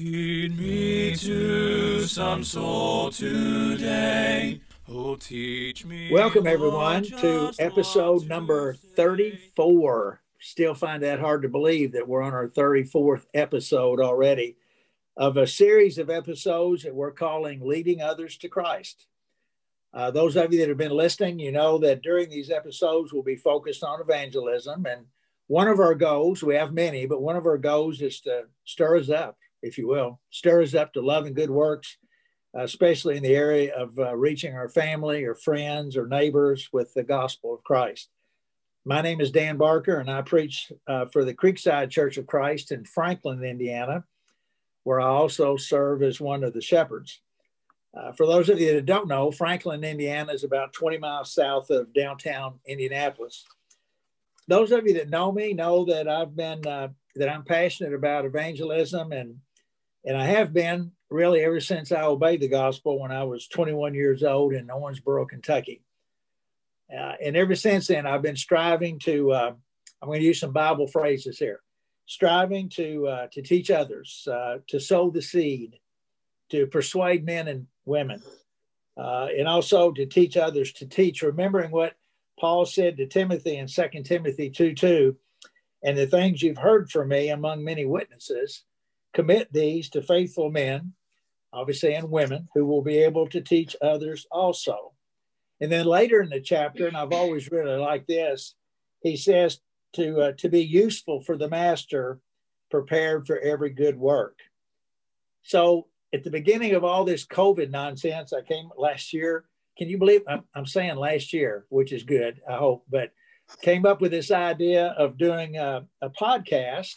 Lead me to some soul today. Oh, teach me. Welcome, everyone, to episode number 34. Still find that hard to believe that we're on our 34th episode already of a series of episodes that we're calling Leading Others to Christ. Uh, those of you that have been listening, you know that during these episodes, we'll be focused on evangelism. And one of our goals, we have many, but one of our goals is to stir us up, if you will, stir us up to love and good works, uh, especially in the area of uh, reaching our family or friends or neighbors with the gospel of Christ. My name is Dan Barker, and I preach uh, for the Creekside Church of Christ in Franklin, Indiana, where I also serve as one of the shepherds. Uh, for those of you that don't know, Franklin, Indiana is about 20 miles south of downtown Indianapolis. Those of you that know me know that I've been uh, that I'm passionate about evangelism and and I have been really ever since I obeyed the gospel when I was 21 years old in Owensboro, Kentucky. Uh, and ever since then, I've been striving to. Uh, I'm going to use some Bible phrases here. Striving to uh, to teach others, uh, to sow the seed, to persuade men and women, uh, and also to teach others to teach, remembering what Paul said to Timothy in 2 Timothy 2 2, and the things you've heard from me among many witnesses, commit these to faithful men, obviously, and women who will be able to teach others also. And then later in the chapter, and I've always really liked this, he says to, uh, to be useful for the master, prepared for every good work. So at the beginning of all this COVID nonsense, I came last year. Can you believe I'm, I'm saying last year, which is good, I hope, but came up with this idea of doing a, a podcast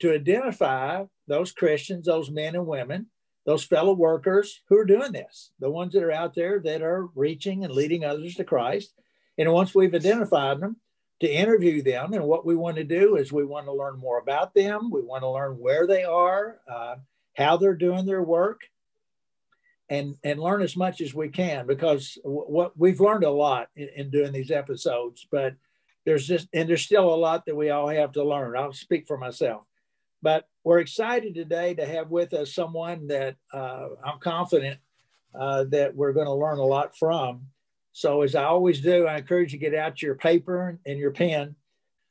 to identify those Christians, those men and women, those fellow workers who are doing this, the ones that are out there that are reaching and leading others to Christ. And once we've identified them, to interview them. And what we want to do is we want to learn more about them. We want to learn where they are, uh, how they're doing their work and and learn as much as we can because what we've learned a lot in, in, doing these episodes but there's just and there's still a lot that we all have to learn i'll speak for myself but we're excited today to have with us someone that uh, i'm confident uh, that we're going to learn a lot from so as i always do i encourage you to get out your paper and your pen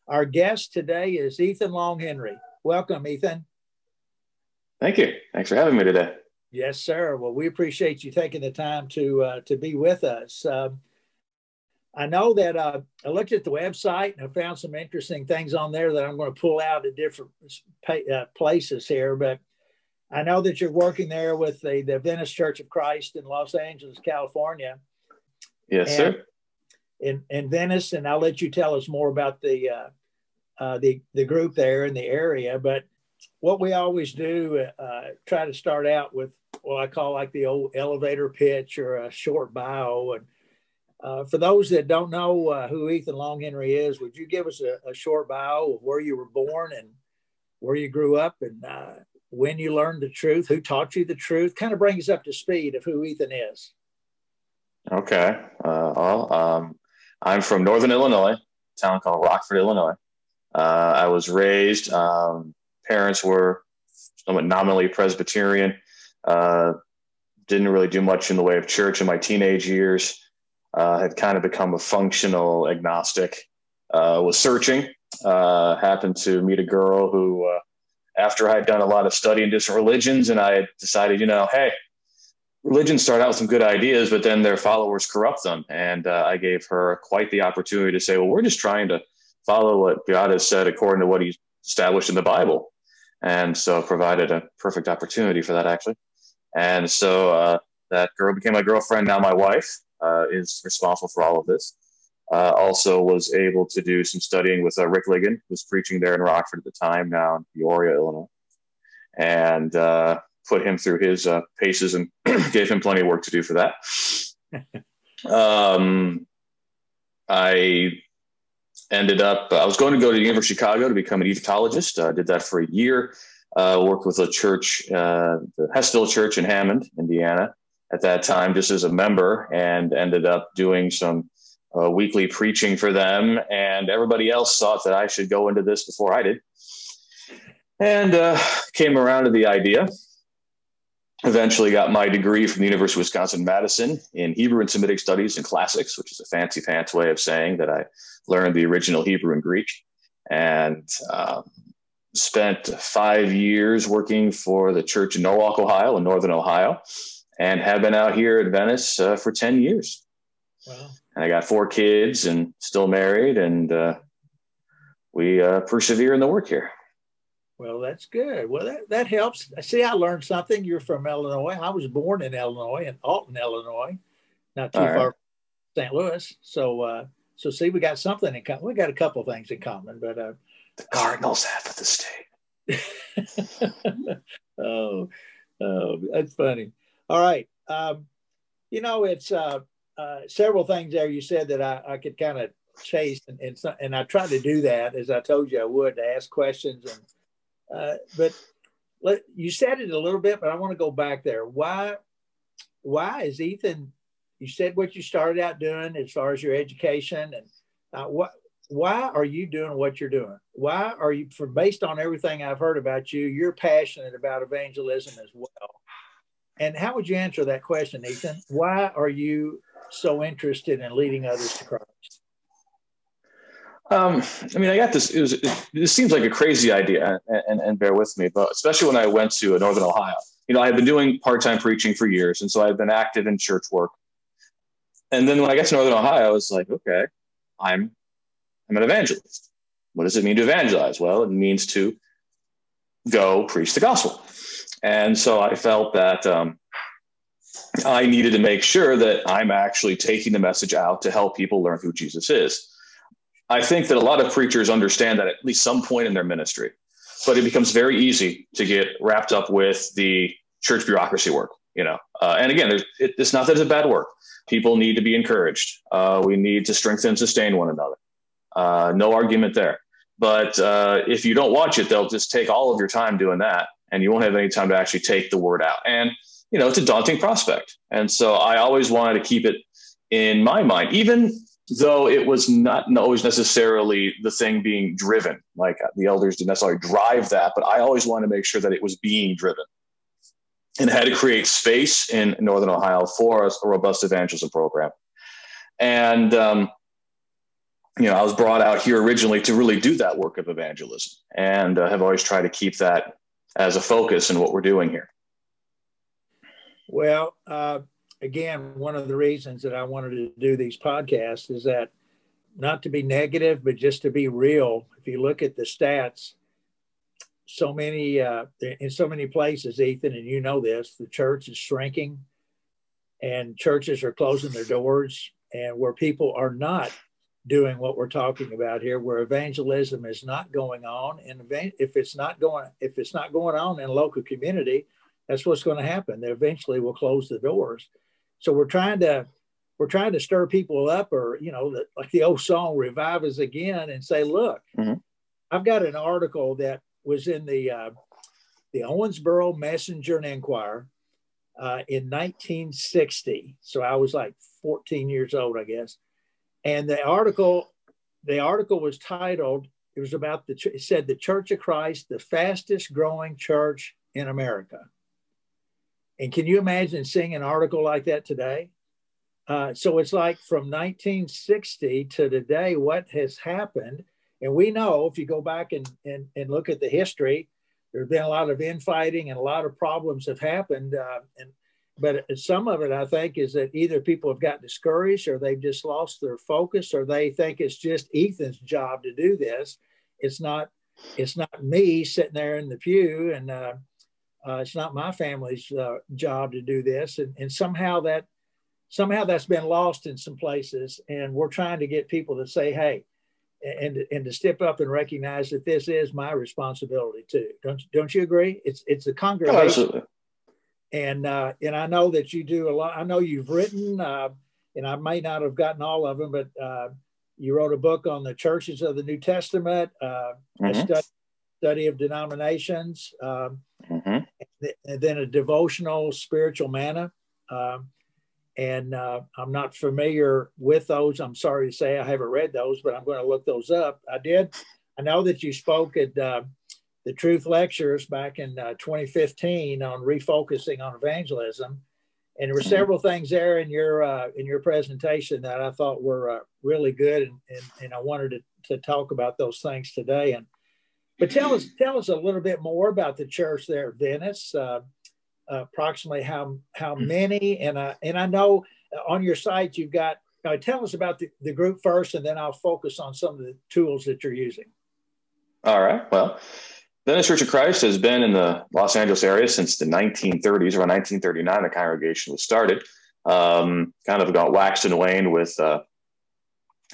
our guest today is ethan longhenry welcome ethan Thank you. Thanks for having me today. Yes, sir. Well, we appreciate you taking the time to uh, to be with us. Um, I know that uh, I looked at the website and I found some interesting things on there that I'm going to pull out at different uh, places here. But I know that you're working there with the, the Venice Church of Christ in Los Angeles, California. Yes, and sir. In, in Venice, and I'll let you tell us more about the uh, uh, the the group there in the area. But what we always do, uh, try to start out with what I call like the old elevator pitch or a short bio. And uh, for those that don't know uh, who Ethan Longhenry is, would you give us a, a, short bio of where you were born and where you grew up and uh, when you learned the truth, who taught you the truth? Kind of bring us up to speed of who Ethan is. Okay. Uh, well, um, I'm from Northern Illinois, town called Rockford, Illinois. Uh, I was raised um, parents were somewhat nominally Presbyterian. Didn't really do much in the way of church in my teenage years. Uh, had kind of become a functional agnostic. Uh, was searching. Uh, happened to meet a girl who, uh, after I had done a lot of study in different religions, and I had decided, you know, hey, religions start out with some good ideas, but then their followers corrupt them. And uh, I gave her quite the opportunity to say, well, we're just trying to follow what God has said according to what He's established in the Bible and so provided a perfect opportunity for that actually. And so uh, that girl became my girlfriend. Now my wife uh, is responsible for all of this. Uh, also was able to do some studying with uh, Rick Ligon, who was preaching there in Rockford at the time, now in Peoria, Illinois, and uh, put him through his uh, paces and gave him plenty of work to do for that. um, I ended up, I was going to go to the University of Chicago to become an Egyptologist. I uh, did that for a year. Uh, worked with a church, uh, the Hessville Church in Hammond, Indiana, at that time, just as a member, and ended up doing some uh, weekly preaching for them. And everybody else thought that I should go into this before I did. and uh, came around to the idea. Eventually, got my degree from the University of Wisconsin Madison in Hebrew and Semitic Studies and Classics, which is a fancy pants way of saying that I learned the original Hebrew and Greek, and um, spent five years working for the church in Norwalk, Ohio, in Northern Ohio, and have been out here at Venice uh, for 10 years. Wow. And I got four kids and still married, and uh, we uh, persevere in the work here. Well, that's good. Well, that, that helps. See, I learned something. You're from Illinois. I was born in Illinois, in Alton, Illinois, not too All far right. from St. Louis. So, uh, so see, we got something in common. We got a couple things in common, but uh, the Cardinals half of the state. oh, oh, that's funny. All right. Um, you know, it's uh, uh, several things there you said that I, I could kind of chase, and, and, and I tried to do that as I told you I would to ask questions and uh, but let, you said it a little bit, but I want to go back there. Why, why is Ethan? You said what you started out doing as far as your education, and uh, what? Why are you doing what you're doing? Why are you, for based on everything I've heard about you, you're passionate about evangelism as well. And how would you answer that question, Ethan? Why are you so interested in leading others to Christ? Um, I mean, I got this. It, was, it, it seems like a crazy idea, and, and, and, bear with me, but especially when I went to Northern Ohio. You know, I had been doing part-time preaching for years, and so I've been active in church work. And then when I got to Northern Ohio, I was like, okay, I'm I'm an evangelist. What does it mean to evangelize? Well, it means to go preach the gospel. And so I felt that um, I needed to make sure that I'm actually taking the message out to help people learn who Jesus is. I think that a lot of preachers understand that at least some point in their ministry, but it becomes very easy to get wrapped up with the church bureaucracy work. You know, uh, and again, it, it's not that it's a bad work. People need to be encouraged. Uh, we need to strengthen and sustain one another. Uh, no argument there. But uh, if you don't watch it, they'll just take all of your time doing that, and you won't have any time to actually take the word out. And you know, it's a daunting prospect. And so I always wanted to keep it in my mind, even though it was not always necessarily the thing being driven. Like the elders didn't necessarily drive that, but I always wanted to make sure that it was being driven and had to create space in Northern Ohio for a robust evangelism program. And, um, you know, I was brought out here originally to really do that work of evangelism and uh, have always tried to keep that as a focus in what we're doing here. Well, uh, again, one of the reasons that I wanted to do these podcasts is that not to be negative, but just to be real. If you look at the stats, so many uh, in so many places, Ethan, and you know this, the church is shrinking, and churches are closing their doors, and where people are not doing what we're talking about here, where evangelism is not going on, and if it's not going if it's not going on in local community, that's what's going to happen. They eventually will close the doors. So we're trying to we're trying to stir people up, or you know, the, like the old song "Revive Us Again," and say, "Look, mm-hmm. I've got an article that was in the uh, the Owensboro Messenger and Inquirer uh, in 1960. So I was like 14 years old, I guess. And the article the article was titled. It was about the. It said the Church of Christ, the fastest growing church in America. And can you imagine seeing an article like that today? Uh, so it's like from 1960 to today, what has happened? And we know if you go back and, and, and look at the history, there's been a lot of infighting and a lot of problems have happened. Uh, and but some of it, I think, is that either people have got discouraged or they've just lost their focus or they think it's just Ethan's job to do this. It's not. It's not me sitting there in the pew and uh, uh, it's not my family's uh, job to do this, and, and somehow that somehow that's been lost in some places. And we're trying to get people to say, "Hey," and and to step up and recognize that this is my responsibility too. Don't don't you agree? It's it's congregation. Oh, absolutely. And uh, and I know that you do a lot. I know you've written, uh, and I may not have gotten all of them, but uh, you wrote a book on the churches of the New Testament, uh, mm-hmm. a study, study of denominations. Um, mm-hmm and then a devotional spiritual manna. Um, and uh, I'm not familiar with those. I'm sorry to say I haven't read those, but I'm going to look those up. I did. I know that you spoke at uh, the Truth Lectures back in uh, 2015 on refocusing on evangelism, and there were mm-hmm. several things there in your uh, in your presentation that I thought were uh, really good, and, and, and I wanted to, to talk about those things today. And but tell us tell us a little bit more about the church there at Venice. Uh, approximately how how mm-hmm. many, and I and I know on your site you've got. Uh, tell us about the, the group first, and then I'll focus on some of the tools that you're using. All right. Well, Venice Church of Christ has been in the Los Angeles area since the 1930s. Around 1939, the congregation was started. Um, kind of got waxed and waned with uh,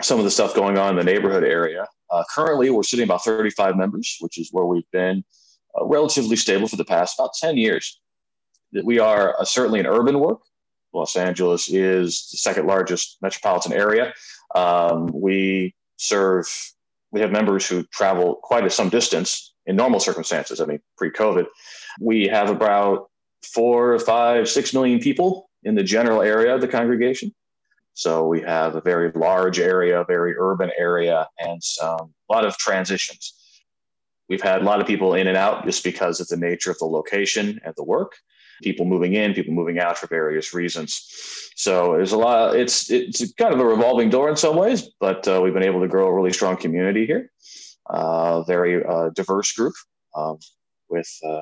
some of the stuff going on in the neighborhood area. Uh, currently, we're sitting about 35 members, which is where we've been uh, relatively stable for the past about 10 years. We are uh, certainly an urban work. Los Angeles is the second largest metropolitan area. Um, we serve, we have members who travel quite a some distance in normal circumstances, I mean, pre COVID, we have about four, five, six million people in the general area of the congregation. So we have a very large area, very urban area, and some, a lot of transitions. We've had a lot of people in and out just because of the nature of the location and the work. People moving in, people moving out for various reasons. So there's a lot. It's it's kind of a revolving door in some ways, but uh, we've been able to grow a really strong community here uh, very uh, diverse group um, with uh,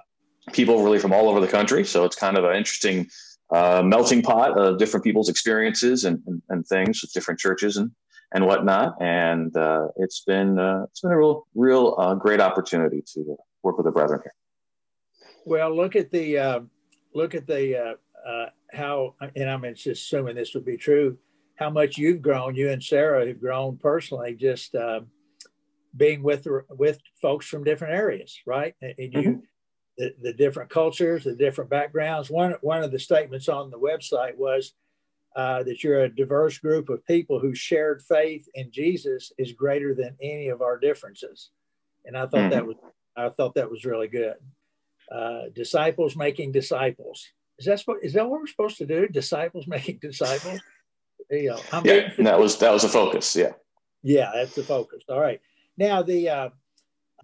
people really from all over the country. So it's kind of an interesting uh, melting pot of different people's experiences and, and, and, things with different churches and and whatnot. And uh, it's been uh, it's been a real real great opportunity to work with the brethren here. Well, look at the look at the how, and I'm just assuming this would be true. How much you've grown, you and Sarah have grown personally, just being with with folks from different areas, right? And you, mm-hmm. the, the different cultures, the different backgrounds. One one of the statements on the website was uh, that you're a diverse group of people whose shared faith in Jesus is greater than any of our differences, and I thought mm-hmm. that was I thought that was really good. Uh, disciples making disciples. Is that is that what we're supposed to do? Disciples making disciples. You know, yeah, that was that was a focus. Yeah. Yeah, that's the focus. All right. Now the uh,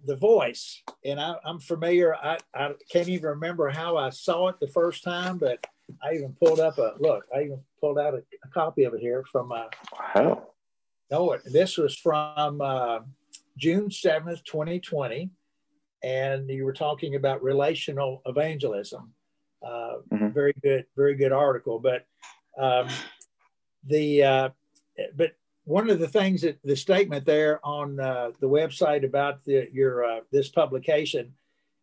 the voice, and I, am familiar. I, I can't even remember how I saw it the first time, but I even pulled up a look. I even pulled out a, a copy of it here from. Uh, wow. No, it. This was from uh, June seventh, twenty twenty, and you were talking about relational evangelism. Uh, mm-hmm. Very good, very good article. But um, the uh, but one of the things that the statement there on uh, the website about the, your uh, this publication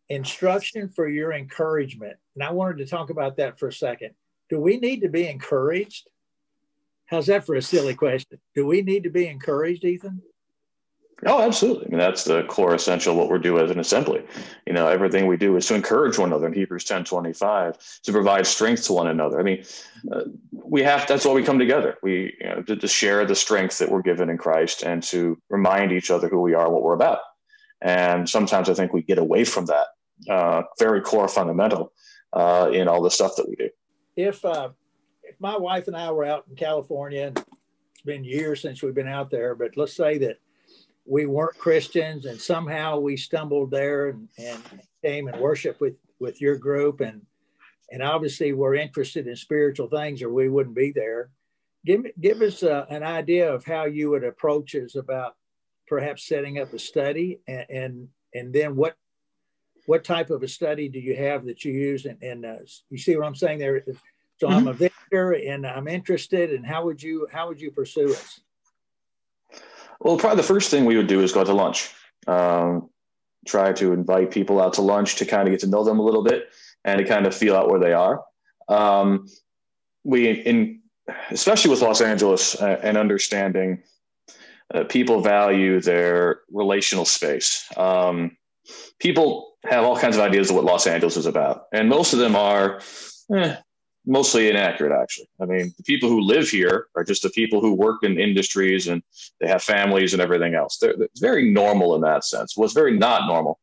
instruction for your encouragement. And i wanted to talk about that for a second. Do we need to be encouraged? How's that for a silly question? Do we need to be encouraged ethan Oh, absolutely. I mean, that's the core essential what we're doing as an assembly. You know, everything we do is to encourage one another in Hebrews 10 25, to provide strength to one another. I mean, uh, we have, that's why we come together. We, you know, to, to, share the strength that we're given in Christ and to remind each other who we are, what we're about. And sometimes I think we get away from that uh, very core fundamental uh, in all the stuff that we do. If, uh, if my wife and I were out in California, and it's been years since we've been out there, but let's say that we weren't Christians, and somehow we stumbled there and, and came and worshiped with with your group, and and obviously we're interested in spiritual things, or we wouldn't be there. Give give us uh, an idea of how you would approach us about perhaps setting up a study, and and, and then what what type of a study do you have that you use? And, and uh, you see what I'm saying there. So mm-hmm. I'm a visitor and I'm interested. And how would you how would you pursue us? Well, probably the first thing we would do is go out to lunch. Um, try to invite people out to lunch to kind of get to know them a little bit and to kind of feel out where they are. Um, we, in especially with Los Angeles uh, and understanding, uh, people value their relational space. Um, people have all kinds of ideas of what Los Angeles is about, and most of them are eh, mostly inaccurate, actually. I mean, the people who live here are just the people who work in industries and they have families and everything else. They're, it's very normal in that sense. What's very not normal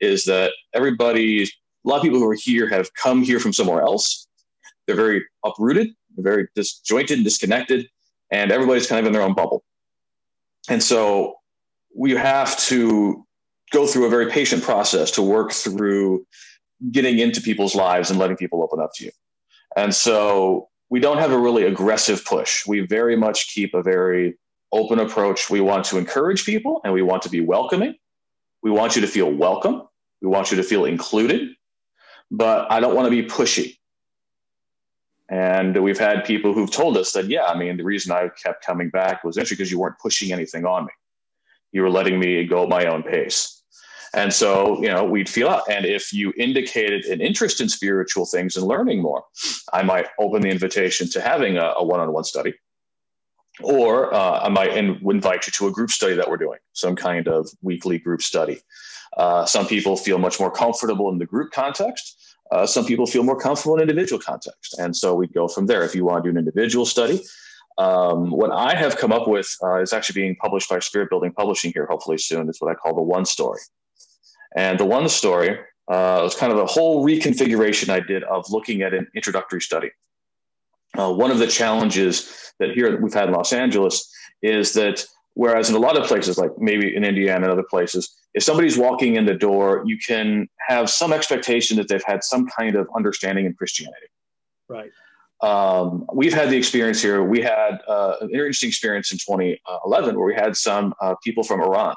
is that everybody, a lot of people who are here have come here from somewhere else. They're very uprooted, they're very disjointed and disconnected, and everybody's kind of in their own bubble. And so we have to go through a very patient process to work through getting into people's lives and letting people open up to you. And so we don't have a really aggressive push. We very much keep a very open approach. We want to encourage people and we want to be welcoming. We want you to feel welcome. We want you to feel included, but I don't want to be pushy. And we've had people who've told us that, yeah, I mean, the reason I kept coming back was actually because you weren't pushing anything on me. You were letting me go my own pace. And so, you know, we'd feel out. And if you indicated an interest in spiritual things and learning more, I might open the invitation to having a one on one study. Or uh, I might invite you to a group study that we're doing, some kind of weekly group study. Uh, some people feel much more comfortable in the group context. Uh, some people feel more comfortable in individual context. And so we go from there. If you want to do an individual study, um, what I have come up with uh, is actually being published by Spiritbuilding Publishing here, hopefully soon. It's what I call the one story. And the one story uh, was kind of a whole reconfiguration I did of looking at an introductory study. Uh, one of the challenges that here we've had in Los Angeles is that whereas in a lot of places, like maybe in Indiana and other places, if somebody's walking in the door, you can have some expectation that they've had some kind of understanding in Christianity. Right. Um, we've had the experience here. We had uh, an interesting experience in 2011 where we had some uh, people from Iran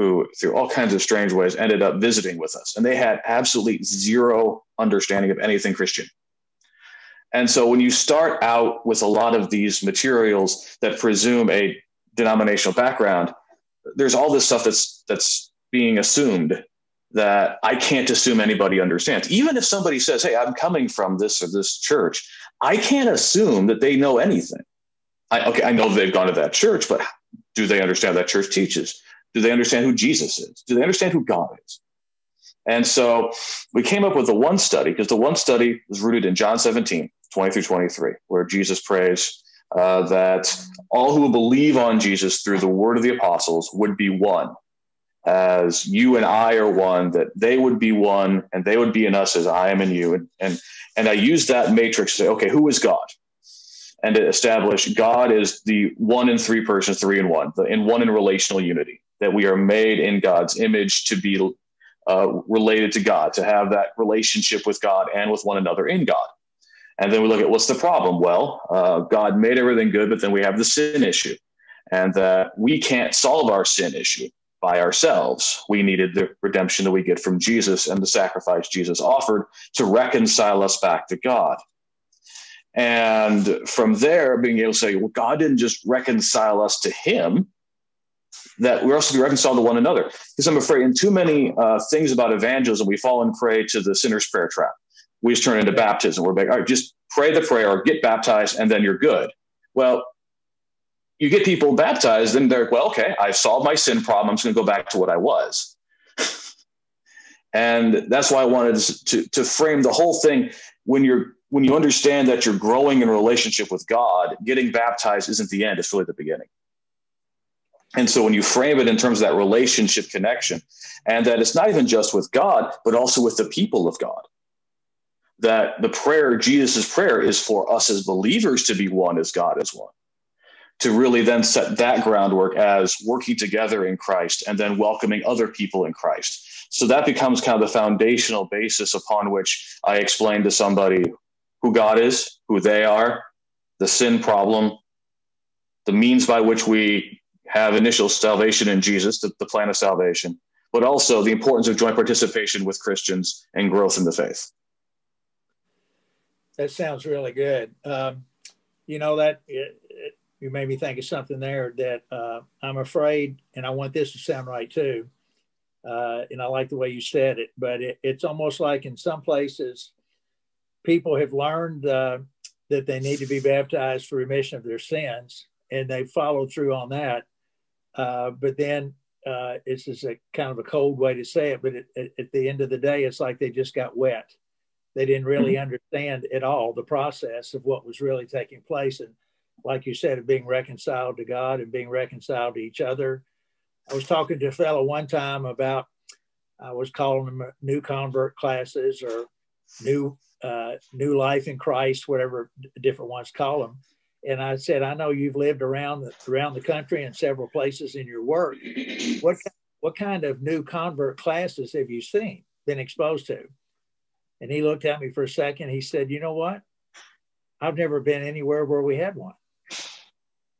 who, through all kinds of strange ways, ended up visiting with us. And they had absolutely zero understanding of anything Christian. And so when you start out with a lot of these materials that presume a denominational background, there's all this stuff that's that's being assumed that I can't assume anybody understands. Even if somebody says, "Hey, I'm coming from this or this church," I can't assume that they know anything. I, okay, I know they've gone to that church, but do they understand that church teaches? Do they understand who Jesus is? Do they understand who God is? And so we came up with the one study because the one study was rooted in John 17, 20 through 23, where Jesus prays uh, that all who believe on Jesus through the word of the apostles would be one, as you and I are one, that they would be one and they would be in us as I am in you. And, and, and I use that matrix to say, okay, who is God? And to establish God is the one in three persons, three in one, the in one in relational unity that we are made in God's image to be uh, related to God, to have that relationship with God and with one another in God. And then we look at what's the problem? Well, uh, God made everything good, but then we have the sin issue, and that we can't solve our sin issue by ourselves. We needed the redemption that we get from Jesus and the sacrifice Jesus offered to reconcile us back to God. And from there, being able to say, well, God didn't just reconcile us to Him, that we're also to be reconciled to one another. Because I'm afraid in too many uh, things about evangelism, we fall and prey to the sinner's prayer trap. We just turn into baptism. We're like, all right, just pray the prayer or get baptized and then you're good. Well, you get people baptized and they're, like, well, okay, I've solved my sin problem. I'm just going to go back to what I was. and that's why I wanted to, to frame the whole thing when you're when you understand that you're growing in relationship with God, getting baptized isn't the end, it's really the beginning. And so when you frame it in terms of that relationship connection, and that it's not even just with God, but also with the people of God, that the prayer, Jesus' prayer, is for us as believers to be one as God is one. To really then set that groundwork as working together in Christ and then welcoming other people in Christ. So that becomes kind of the foundational basis upon which I explain to somebody who God is, who they are, the sin problem, the means by which we have initial salvation in Jesus, the, the plan of salvation, but also the importance of joint participation with Christians and growth in the faith. That sounds really good. Um, you know that it, it, you made me think of something there that uh, I'm afraid, and I want this to sound right too. Uh, and I like the way you said it, but it, it's almost like in some places, people have learned uh, that they need to be baptized for remission of their sins, and they followed through on that. Uh, but then uh, it's just a kind of a cold way to say it, but it, it, at the end of the day, it's like they just got wet. They didn't really mm-hmm. understand at all the process of what was really taking place. And like you said, of being reconciled to God and being reconciled to each other. I was talking to a fellow one time about, I was calling them new convert classes or new uh, new life in Christ, whatever different ones call them. And I said, I know you've lived around the, around the country and several places in your work. What kind of what kind of new convert classes have you seen, been exposed to? And he looked at me for a second. He said, You know what? I've never been anywhere where we had one.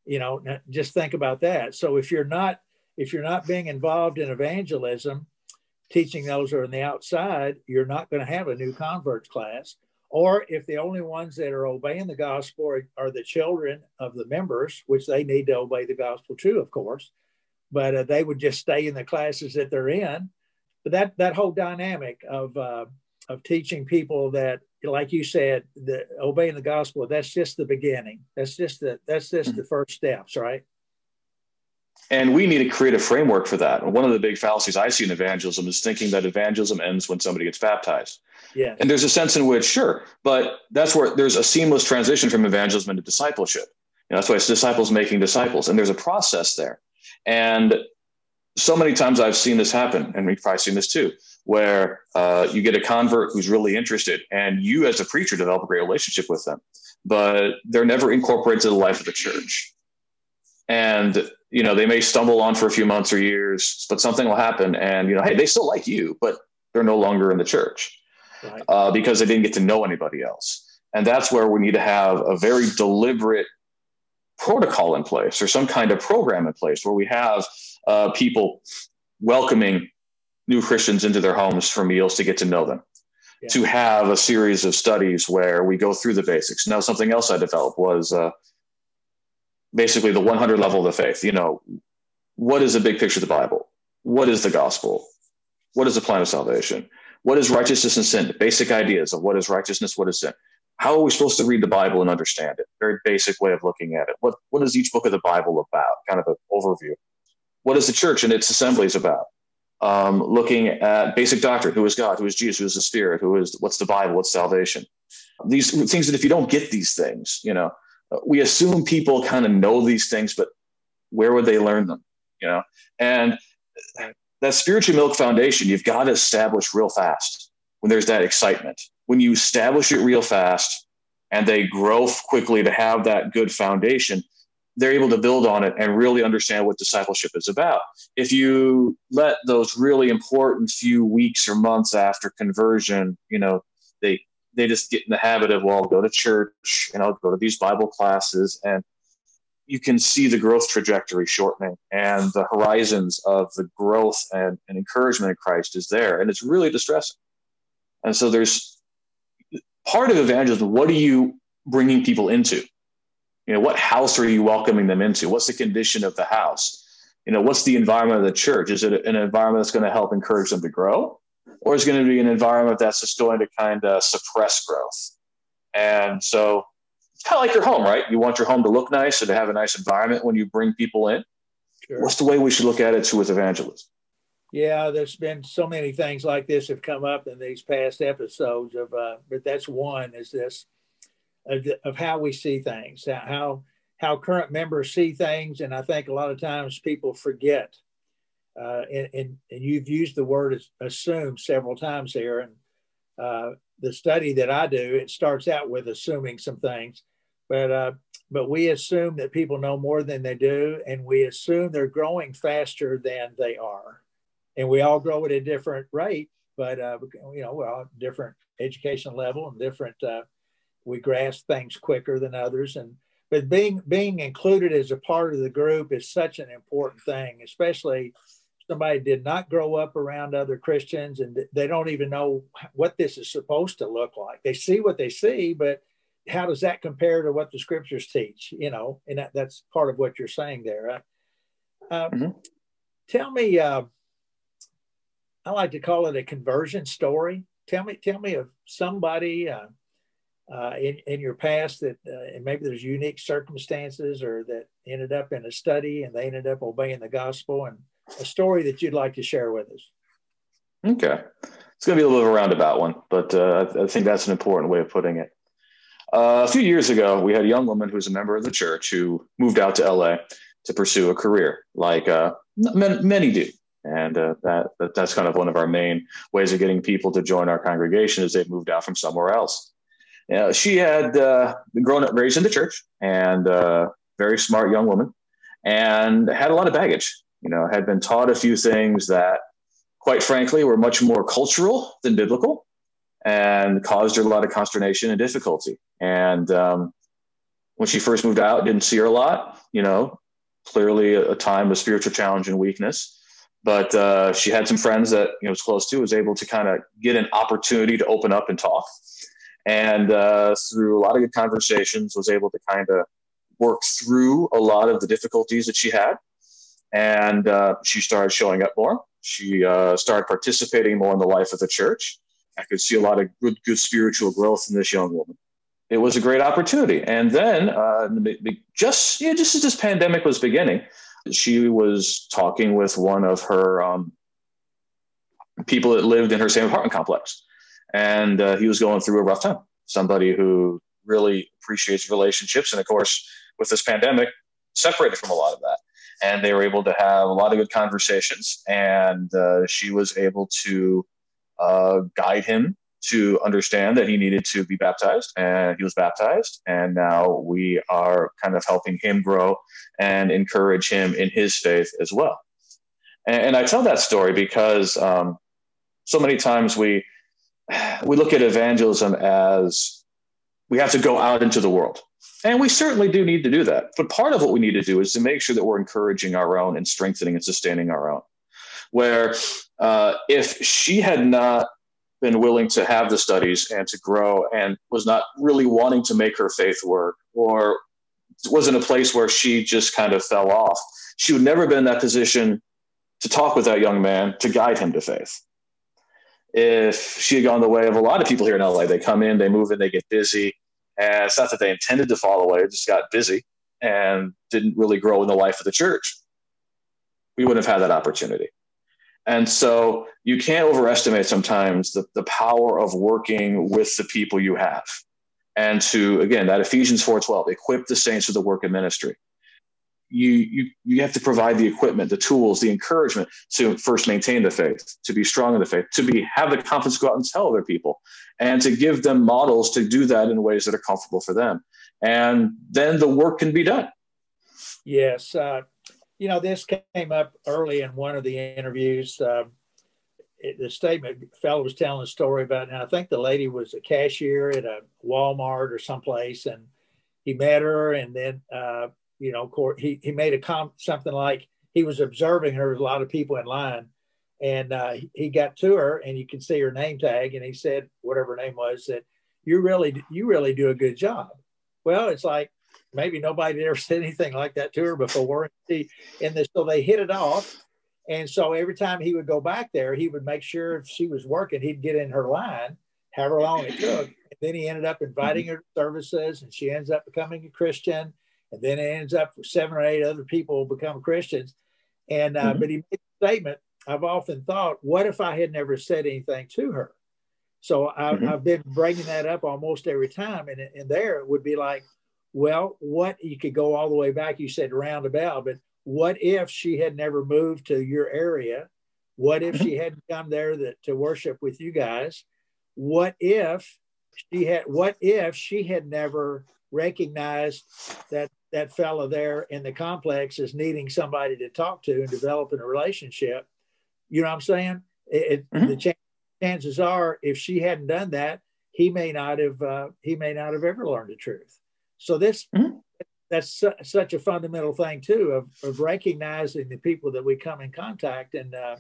You know, just think about that. So if you're not if you're not being involved in evangelism, teaching those who are on the outside, you're not going to have a new converts class. Or if the only ones that are obeying the gospel are, are the children of the members, which they need to obey the gospel too, of course, but uh, they would just stay in the classes that they're in. But that that whole dynamic of uh, of teaching people that, like you said, the obeying the gospel, that's just the beginning. That's just the that's just mm-hmm. the first steps, right? And we need to create a framework for that. One of the big fallacies I see in evangelism is thinking that evangelism ends when somebody gets baptized. Yeah. And there's a sense in which, sure, but that's where there's a seamless transition from evangelism to discipleship. You know, that's why it's disciples making disciples. And there's a process there. And so many times I've seen this happen, and we've probably seen this too, where uh, you get a convert who's really interested, and you as a preacher develop a great relationship with them, but they're never incorporated to the life of the church. And you know, they may stumble on for a few months or years, but something will happen, and you know, hey, they still like you, but they're no longer in the church right. uh, because they didn't get to know anybody else. And that's where we need to have a very deliberate protocol in place or some kind of program in place where we have uh, people welcoming new Christians into their homes for meals to get to know them. Yeah. To have a series of studies where we go through the basics. Now, something else I developed was uh, basically the 100 level of the faith. You know, what is the big picture of the Bible? What is the gospel? What is the plan of salvation? What is righteousness and sin? The Basic ideas of what is righteousness, what is sin. How are we supposed to read the Bible and understand it? Very basic way of looking at it. What, what is each book of the Bible about? Kind of an overview. What is the church and its assemblies about? Um, looking at basic doctrine who is God, who is Jesus, who is the Spirit, who is what's the Bible, what's salvation. These things that if you don't get these things, you know, we assume people kind of know these things, but where would they learn them? You know, and that spiritual milk foundation, you've got to establish real fast when there's that excitement. When you establish it real fast and they grow quickly to have that good foundation, they're able to build on it and really understand what discipleship is about. If you let those really important few weeks or months after conversion, you know, they they just get in the habit of, well, I'll go to church and I'll go to these Bible classes and you can see the growth trajectory shortening and the horizons of the growth and, and encouragement in Christ is there. And it's really distressing. And so there's part of evangelism. What are you bringing people into? You know, what house are you welcoming them into? What's the condition of the house? You know, what's the environment of the church? Is it an environment that's going to help encourage them to grow? Or is going to be an environment that's just going to kind of suppress growth? And so it's kind of like your home, right? You want your home to look nice and to have a nice environment when you bring people in. Sure. What's the way we should look at it too with evangelism? Yeah, there's been so many things like this have come up in these past episodes of, uh, but that's one is this of, of how we see things, how how current members see things, and I think a lot of times people forget. Uh, and, and, and you've used the word assume several times here, and uh, the study that I do, it starts out with assuming some things, but uh, but we assume that people know more than they do, and we assume they're growing faster than they are, and we all grow at a different rate, but uh, you know, well, different education level and different. Uh, we grasp things quicker than others, and but being being included as a part of the group is such an important thing, especially somebody did not grow up around other Christians and they don't even know what this is supposed to look like. They see what they see, but how does that compare to what the scriptures teach? You know, and that, that's part of what you're saying there. Uh, mm-hmm. Tell me, uh, I like to call it a conversion story. Tell me, tell me of somebody uh, uh in in your past that, uh, and maybe there's unique circumstances, or that ended up in a study and they ended up obeying the gospel, and a story that you'd like to share with us. Okay, it's going to be a little bit of a roundabout one, but uh, I think that's an important way of putting it. Uh, a few years ago, we had a young woman who was a member of the church who moved out to LA to pursue a career, like uh, many do. And uh, that, that, that's kind of one of our main ways of getting people to join our congregation is they've moved out from somewhere else. She had uh, grown up, raised in the church, and uh, very smart young woman, and had a lot of baggage. You know, had been taught a few things that, quite frankly, were much more cultural than biblical, and caused her a lot of consternation and difficulty. And um, when she first moved out, didn't see her a lot. You know, clearly a, a time of spiritual challenge and weakness. But uh, she had some friends that you know was close to, was able to kind of get an opportunity to open up and talk and uh, through a lot of good conversations was able to kind of work through a lot of the difficulties that she had and uh, she started showing up more. She uh, started participating more in the life of the church. I could see a lot of good good spiritual growth in this young woman. It was a great opportunity. And then uh, just just as this pandemic was beginning she was talking with one of her um, people that lived in her same apartment complex. And uh, he was going through a rough time. Somebody who really appreciates relationships, and of course, with this pandemic, separated from a lot of that. And they were able to have a lot of good conversations, and uh, she was able to uh, guide him to understand that he needed to be baptized, and he was baptized. And now we are kind of helping him grow and encourage him in his faith as well. And, and I tell that story because um, so many times we we look at evangelism as we have to go out into the world. And we certainly do need to do that. But part of what we need to do is to make sure that we're encouraging our own and strengthening and sustaining our own. Where uh, if she had not been willing to have the studies and to grow and was not really wanting to make her faith work or was in a place where she just kind of fell off, she would never have been in that position to talk with that young man to guide him to faith if she had gone the way of a lot of people here in LA. They come in, they move in, they get busy. And it's not that they intended to fall away, just got busy and didn't really grow in the life of the church. We wouldn't have had that opportunity. And so you can't overestimate sometimes the, the power of working with the people you have. And to, again, that Ephesians 4.12, equip the saints for the work of ministry you you you have to provide the equipment, the tools, the encouragement to first maintain the faith, to be strong in the faith, to be have the confidence to go out and tell other people, and to give them models to do that in ways that are comfortable for them, and then the work can be done. Yes, uh, you know this came up early in one of the interviews. Uh, it, the statement fellow was telling a story about, and I think the lady was a cashier at a Walmart or someplace, and he met her, and then uh, you know, court, he, he made a com something like he was observing her, with a lot of people in line. And uh, he got to her and you can see her name tag. And he said, whatever her name was, that you really, you really do a good job. Well, it's like maybe nobody ever said anything like that to her before. And, and this, so they hit it off. And so every time he would go back there, he would make sure if she was working, he'd get in her line, however long it took. And then he ended up inviting her to services and she ends up becoming a Christian and then it ends up seven or eight other people become Christians. And uh, mm-hmm. but he made a statement. I've often thought, what if I had never said anything to her? So I, mm-hmm. I've been bringing that up almost every time, and, and there it would be like, well, what you could go all the way back. You said roundabout, but what if she had never moved to your area? What if mm-hmm. she hadn't come there that, to worship with you guys? What if she had? What if she had never recognized that that fellow there in the complex is needing somebody to talk to and developing a relationship. You know what I'm saying? It, mm-hmm. The chances are, if she hadn't done that, he may not have uh, he may not have ever learned the truth. So this mm-hmm. that's su- such a fundamental thing too of, of recognizing the people that we come in contact, and uh,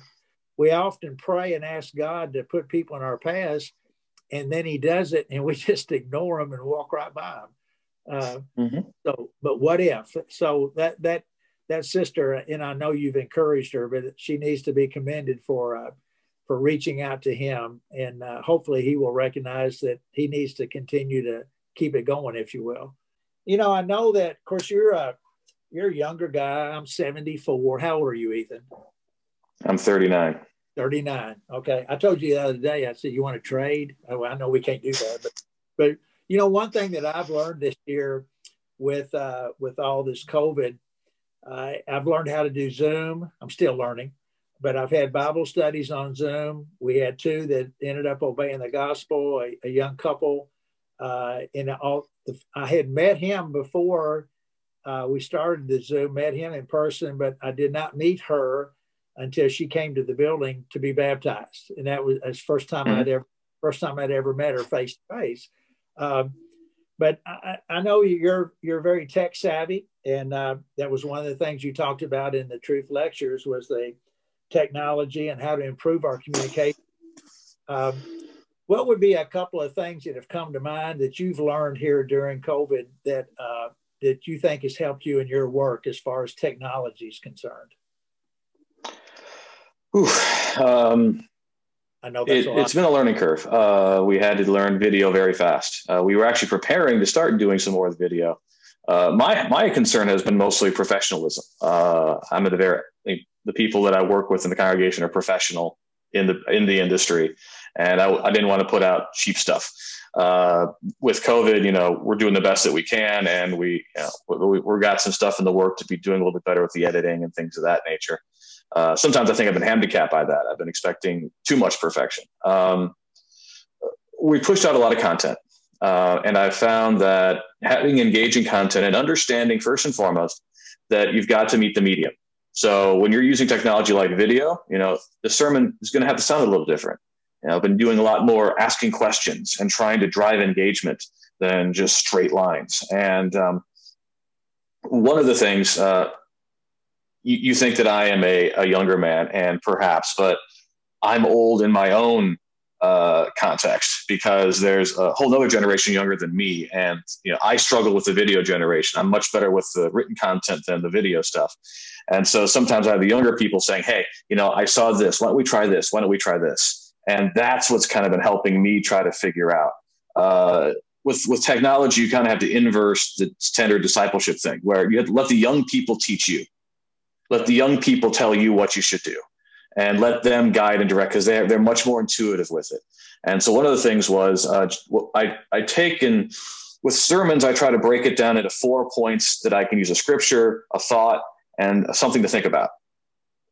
we often pray and ask God to put people in our paths, and then He does it, and we just ignore them and walk right by them. Uh, mm-hmm. So, but what if? So that that that sister, and I know you've encouraged her, but she needs to be commended for uh, for reaching out to him, and uh, hopefully he will recognize that he needs to continue to keep it going, if you will. You know, I know that. Of course, you're a you're a younger guy. I'm 74. How old are you, Ethan? I'm 39. 39. Okay. I told you the other day. I said you want to trade. Oh, I know we can't do that, but but you know, one thing that I've learned this year with uh, with all this COVID, uh, I've learned how to do Zoom. I'm still learning, but I've had Bible studies on Zoom. We had two that ended up obeying the gospel. A, a young couple, uh, and all. I had met him before uh, we started the Zoom, met him in person, but I did not meet her until she came to the building to be baptized, and that was the first time mm-hmm. I'd ever first time I'd ever met her face to face. Um, but I, I, know you're you're very tech savvy, and uh, that was one of the things you talked about in the Truth lectures was the technology and how to improve our communication. Um, what would be a couple of things that have come to mind that you've learned here during COVID that uh, that you think has helped you in your work as far as technology is concerned? Um, I know it, has been a learning curve. Uh, we had to learn video very fast. Uh, we were actually preparing to start doing some more of the video. Uh, my my concern has been mostly professionalism. Uh, I'm at the very the people that I work with in the congregation are professional in the in the industry, and I, I didn't want to put out cheap stuff. Uh, with COVID, you know, we're doing the best that we can, and we, you know, we, we got some stuff in the work to be doing a little bit better with the editing and things of that nature. Uh, sometimes I think I've been handicapped by that. I've been expecting too much perfection. Um, we pushed out a lot of content. Uh, and I found that having engaging content and understanding, first and foremost, that you've got to meet the medium. So when you're using technology like video, you know, the sermon is going to have to sound a little different. You know, I've been doing a lot more asking questions and trying to drive engagement than just straight lines. And um, one of the things uh, you, you think that I am a, a younger man, and perhaps, but I'm old in my own uh, context because there's a whole other generation younger than me, and you know I struggle with the video generation. I'm much better with the written content than the video stuff, and so sometimes I have the younger people saying, "Hey, you know, I saw this. Why don't we try this? Why don't we try this?" And that's what's kind of been helping me try to figure out. Uh, with with technology, you kind of have to inverse the standard discipleship thing, where you have to let the young people teach you let the young people tell you what you should do and let them guide and direct because they're, they're much more intuitive with it. And so one of the things was uh, I, I take and with sermons, I try to break it down into four points that I can use a scripture, a thought, and something to think about.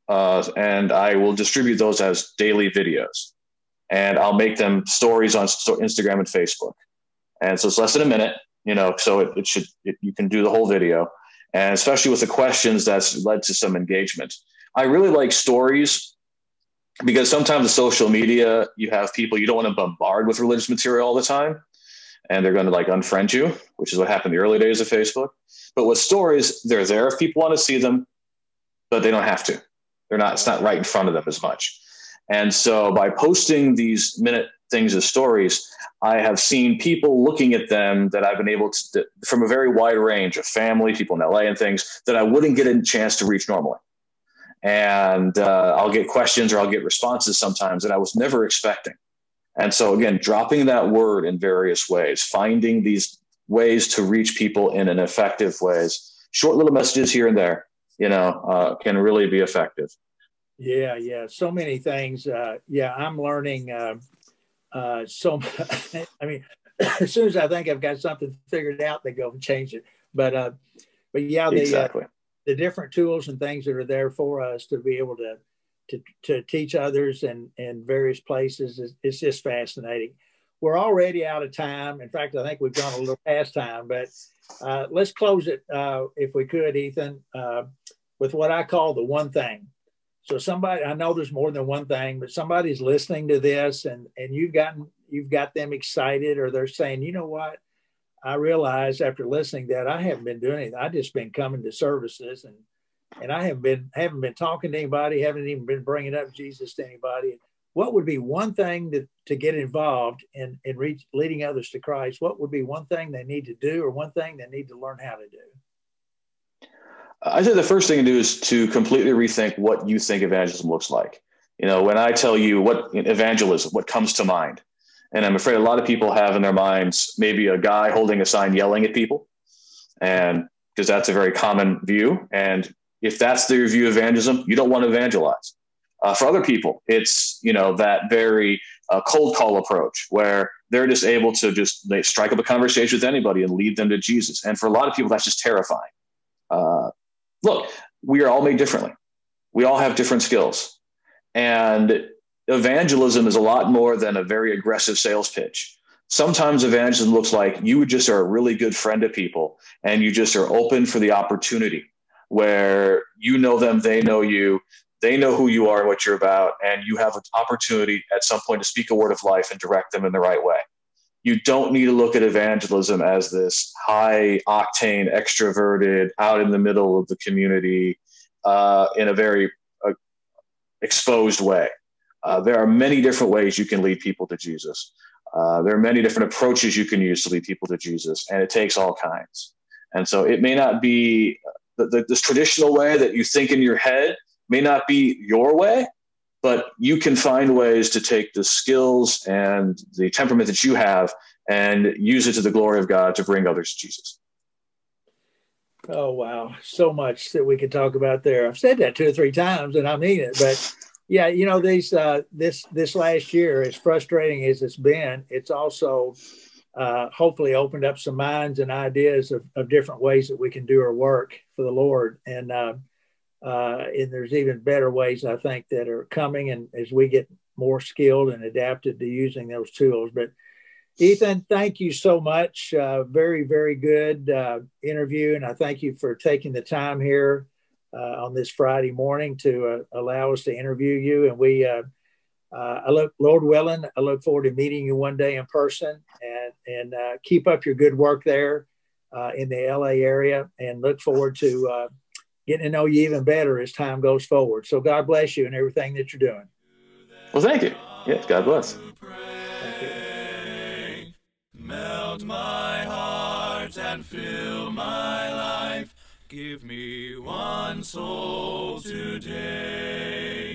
Uh, and I will distribute those as daily videos. And I'll make them stories on Instagram and Facebook. And so it's less than a minute, you know, so it, it should, it, you can do the whole video and especially with the questions that's led to some engagement. I really like stories because sometimes the social media, you have people you don't want to bombard with religious material all the time, and they're going to like unfriend you, which is what happened in the early days of Facebook. But with stories, they're there if people want to see them, but they don't have to. They're not. It's not right in front of them as much. And so by posting these minute things as stories, I have seen people looking at them that I've been able to, from a very wide range of family, people in LA and things that I wouldn't get a chance to reach normally. And uh, I'll get questions or I'll get responses sometimes that I was never expecting. And so, again, dropping that word in various ways, finding these ways to reach people in an effective ways, short little messages here and there, you know, uh, can really be effective. Yeah, yeah, so many things. Uh, yeah, I'm learning uh, uh, so. I mean, as soon as I think I've got something figured out, they go and change it. But uh, but yeah, the uh, the different tools and things that are there for us to be able to to, to teach others in, in various places is it's just fascinating. We're already out of time. In fact, I think we've gone a little past time, but uh, let's close it uh, if we could, Ethan, uh, with what I call the one thing. So somebody, I know there's more than one thing, but somebody's listening to this and, and you've gotten, you've got them excited or they're saying, you know what? I realized after listening that I haven't been doing anything. I just been coming to services and, and I haven't been, haven't been talking to anybody, haven't even been bringing up Jesus to anybody. What would be one thing to, to get involved in, in reach, leading others to Christ? What would be one thing they need to do or one thing they need to learn how to do? I think the first thing to do is to completely rethink what you think evangelism looks like. You know, when I tell you what evangelism, what comes to mind, and I'm afraid a lot of people have in their minds maybe a guy holding a sign yelling at people, and because that's a very common view. And if that's their view of evangelism, you don't want to evangelize. Uh, for other people, it's you know that very uh, cold call approach where they're just able to just they strike up a conversation with anybody and lead them to Jesus. And for a lot of people, that's just terrifying. Uh, look, we are all made differently. We all have different skills. And evangelism is a lot more than a very aggressive sales pitch. Sometimes evangelism looks like you just are a really good friend to people and you just are open for the opportunity where you know them, they know you, they know who you are and what you're about, and you have an opportunity at some point to speak a word of life and direct them in the right way. You don't need to look at evangelism as this high octane, extroverted, out in the middle of the community uh, in a very uh, exposed way. Uh, there are many different ways you can lead people to Jesus. Uh, there are many different approaches you can use to lead people to Jesus, and it takes all kinds. And so it may not be the, the, this traditional way that you think in your head, may not be your way, but you can find ways to take the skills and the temperament that you have and use it to the glory of God to bring others to Jesus. Oh wow, so much that we could talk about there. I've said that two or three times, and I mean it. But yeah, you know, these uh, this this last year, as frustrating as it's been, it's also uh, hopefully opened up some minds and ideas of, of different ways that we can do our work for the Lord. And uh, uh, and there's even better ways I think that are coming, and as we get more skilled and adapted to using those tools. But Ethan, thank you so much. Uh, very, very good uh, interview, and I thank you for taking the time here uh, on this Friday morning to uh, allow us to interview you. And we, uh, I look, Lord willing, I look forward to meeting you one day in person, and and keep up your good work there in the LA area, and look forward to getting to know you even better as time goes forward. So God bless you and everything that you're doing. Well, thank you. Yes, God bless. Melt my heart and fill my life. Give me one soul today.